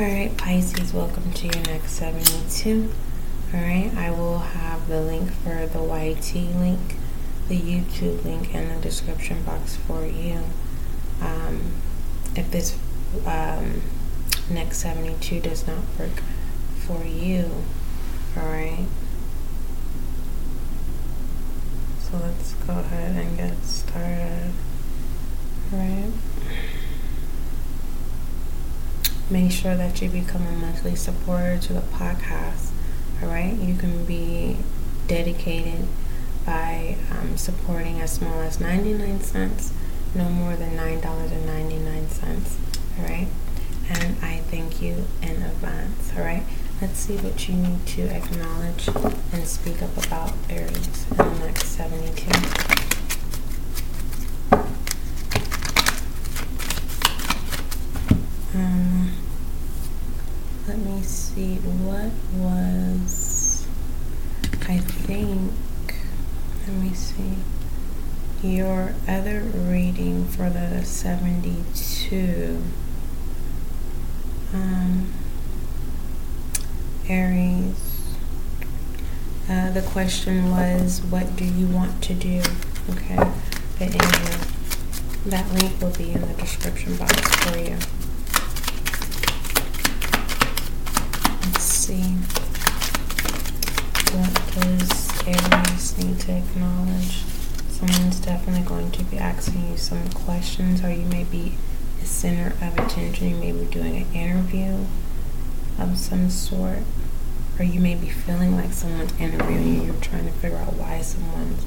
Alright, Pisces, welcome to your next 72. Alright, I will have the link for the YT link, the YouTube link, in the description box for you. Um, if this um, next 72 does not work for you, alright. So let's go ahead and get started. Alright. Make sure that you become a monthly supporter to the podcast. Alright, you can be dedicated by um, supporting as small as 99 cents, no more than $9.99. Alright, and I thank you in advance. Alright, let's see what you need to acknowledge and speak up about Aries in the next 72. Um, let me see what was I think let me see your other reading for the 72 um, Aries. Uh, the question was what do you want to do? Okay but anyway that link will be in the description box for you see what does Aries need to acknowledge. Someone's definitely going to be asking you some questions, or you may be the center of attention. You may be doing an interview of some sort, or you may be feeling like someone's interviewing you. You're trying to figure out why someone's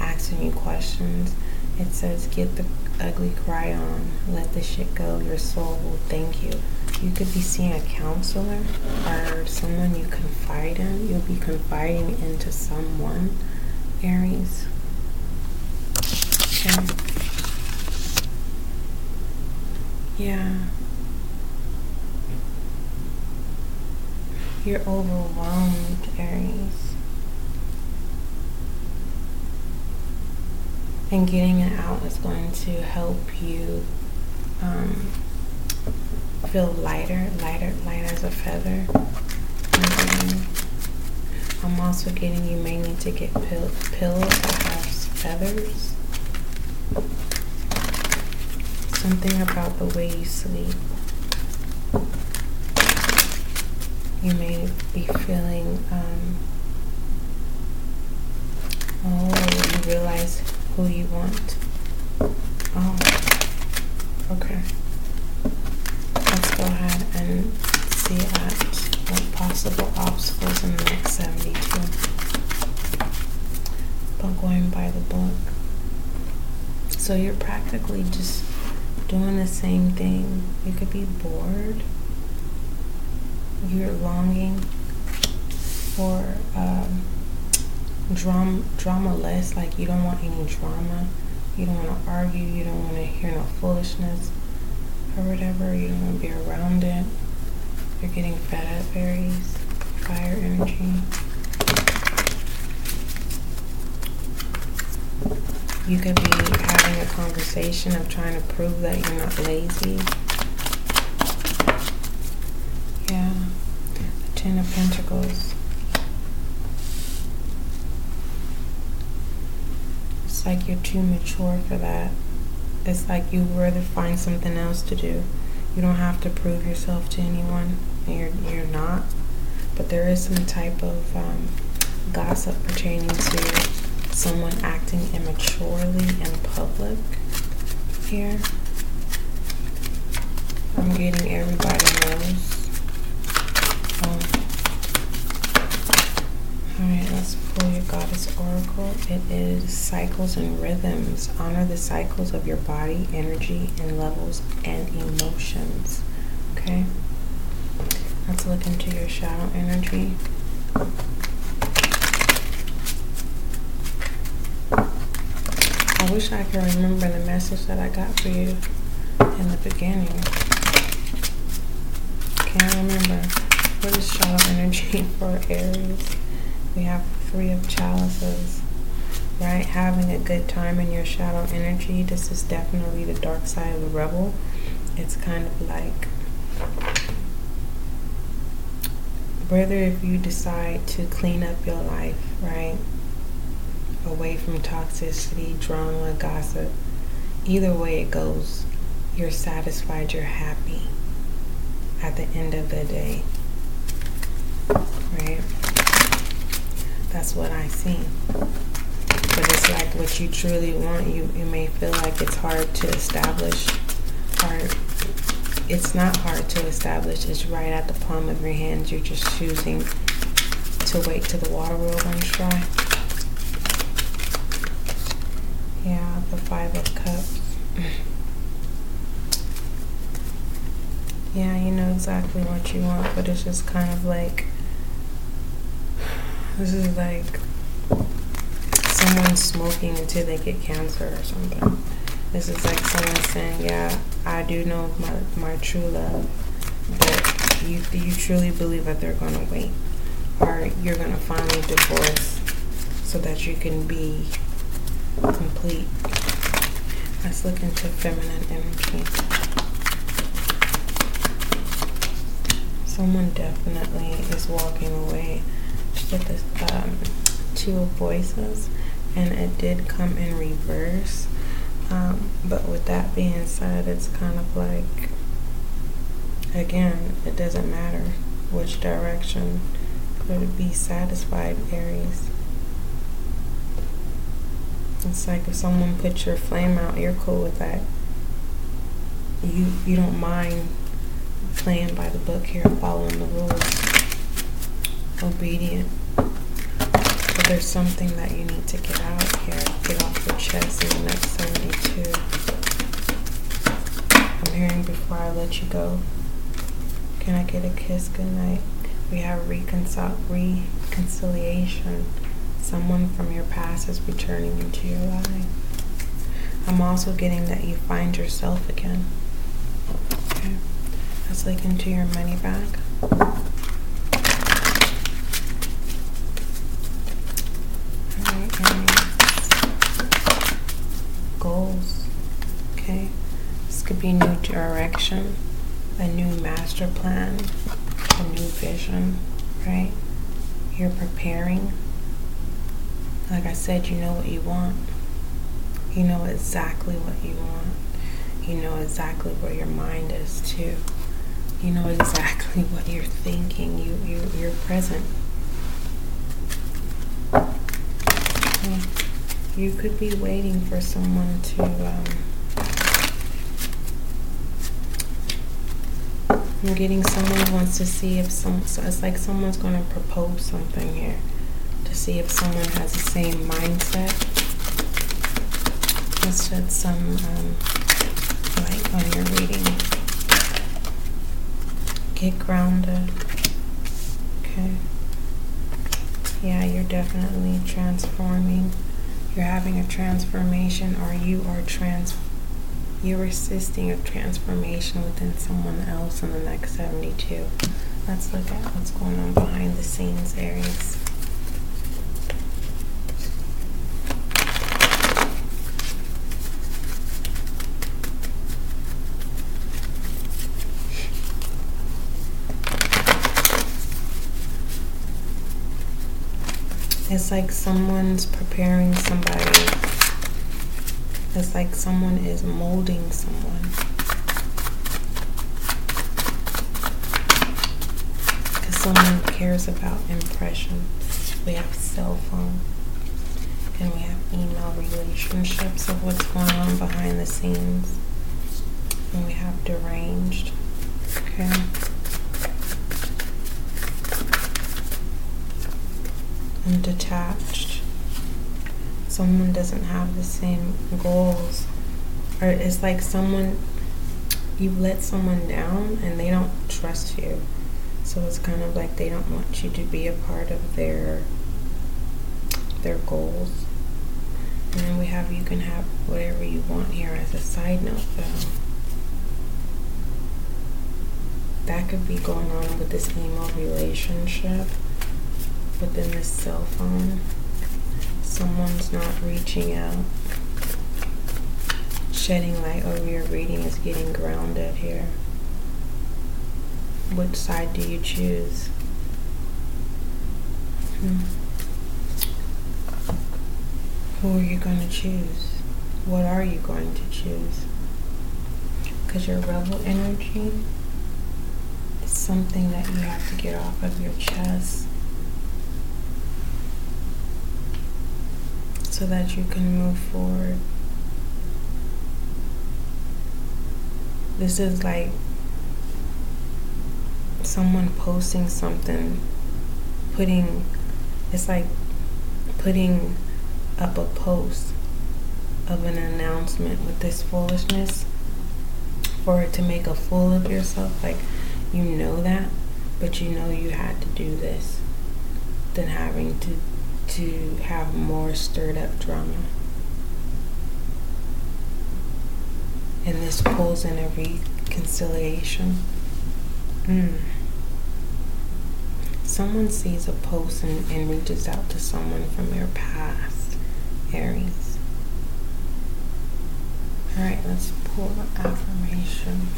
asking you questions. It says, Get the ugly cry on, let the shit go. Your soul will thank you you could be seeing a counselor or someone you confide in. You'll be confiding into someone, Aries. Okay. Yeah. You're overwhelmed, Aries. And getting it out is going to help you um, feel lighter, lighter, light as a feather. I'm also getting you may need to get pill pillows that have feathers. Something about the way you sleep. You may be feeling, um, oh, you realize you want. Oh, okay Let's go ahead and see at what possible obstacles in the next 72. But going by the book. So you're practically just doing the same thing. You could be bored. You're longing for um, drama, drama less. Like you don't want any drama. You don't want to argue. You don't want to hear no foolishness or whatever. You don't want to be around it. You're getting fed up, Aries. Fire energy. You could be having a conversation of trying to prove that you're not lazy. Yeah. The Ten of Pentacles. It's like you're too mature for that it's like you'd rather find something else to do. You don't have to prove yourself to anyone. and You're you're not. But there is some type of um, gossip pertaining to someone acting immaturely in public here. I'm getting everybody knows. Alright, let's pull your goddess oracle. It is cycles and rhythms. Honor the cycles of your body, energy, and levels and emotions. Okay? Let's look into your shadow energy. I wish I could remember the message that I got for you in the beginning. Can't remember. What is shadow energy for Aries? We have three of chalices, right? Having a good time in your shadow energy. This is definitely the dark side of the rebel. It's kind of like whether if you decide to clean up your life, right? Away from toxicity, drama, gossip, either way it goes, you're satisfied, you're happy at the end of the day. Right? That's what I see. But it's like what you truly want, you, you may feel like it's hard to establish. Hard it's not hard to establish. It's right at the palm of your hands. You're just choosing to wait till the water will run dry. Yeah, the Five of Cups. yeah, you know exactly what you want, but it's just kind of like this is like someone smoking until they get cancer or something. This is like someone saying, "Yeah, I do know my my true love, but you you truly believe that they're gonna wait, or you're gonna finally divorce, so that you can be complete." Let's look into feminine energy. Someone definitely is walking away with this um, two voices, and it did come in reverse. Um, but with that being said, it's kind of like, again, it doesn't matter which direction could be satisfied, Aries. It's like if someone puts your flame out, you're cool with that. You you don't mind playing by the book here, following the rules, obedient. But there's something that you need to get out here, get off your chest in the next 72. I'm hearing before I let you go. Can I get a kiss goodnight? We have reconcil reconciliation. Someone from your past is returning into your life. I'm also getting that you find yourself again. Okay. Let's look into your money bag. goals. Okay, this could be new direction, a new master plan, a new vision, right? You're preparing. Like I said, you know what you want. You know exactly what you want. You know exactly where your mind is too. You know exactly what you're thinking. You you you're present. You could be waiting for someone to um, I'm getting someone who wants to see if some so it's like someone's going to propose something here to see if someone has the same mindset. Let's shed some um, light on your reading. Get grounded. Okay. Yeah you're definitely transforming. You're having a transformation or you are trans you're assisting a transformation within someone else in the next 72 let's look at what's going on behind the scenes aries It's like someone's preparing somebody. It's like someone is molding someone. Because someone cares about impression. We have cell phone. And we have email relationships of what's going on behind the scenes. And we have deranged. Okay. and detached. Someone doesn't have the same goals. Or it's like someone, you let someone down and they don't trust you. So it's kind of like they don't want you to be a part of their their goals. And then we have you can have whatever you want here as a side note though. That could be going on with this emo relationship within this cell phone. Someone's not reaching out. Shedding light over your reading is getting grounded here. Which side do you choose? Hmm. Who are you going to choose? What are you going to choose? Because your rebel energy is something that you have to get off of your chest so that you can move forward. This is like someone posting something, putting, it's like putting up a post of an announcement with this foolishness for it to make a fool of yourself. Like, you know that, but you know you had to do this than having to to have more stirred up drama. and this pulls in a reconciliation. Mm. Someone sees a post and, and reaches out to someone from your past, Aries. All right, let's pull affirmation.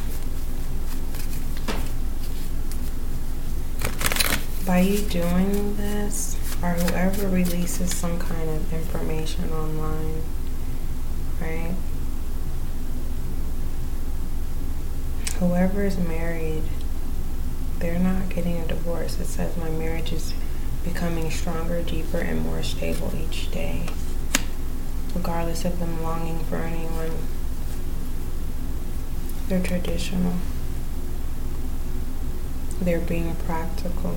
By you doing this, or whoever releases some kind of information online, right? whoever is married, they're not getting a divorce. It says my marriage is becoming stronger, deeper, and more stable each day. Regardless of them longing for anyone, they're traditional. They're being practical.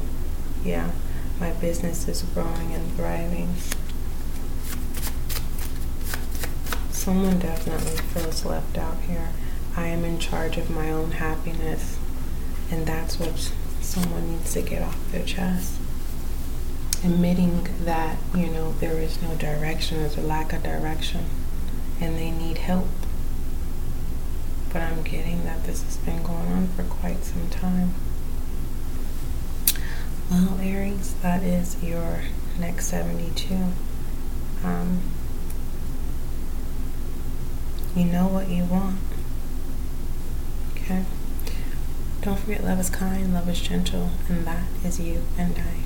Yeah, my business is growing and thriving. Someone definitely feels left out here. I am in charge of my own happiness. And that's what someone needs to get off their chest. Admitting that, you know, there is no direction, there's a lack of direction, and they need help. But I'm getting that this has been going on for quite some time. Well, Aries, that is your next 72. Um, you know what you want. Okay? Don't forget, love is kind, love is gentle, and that is you and I.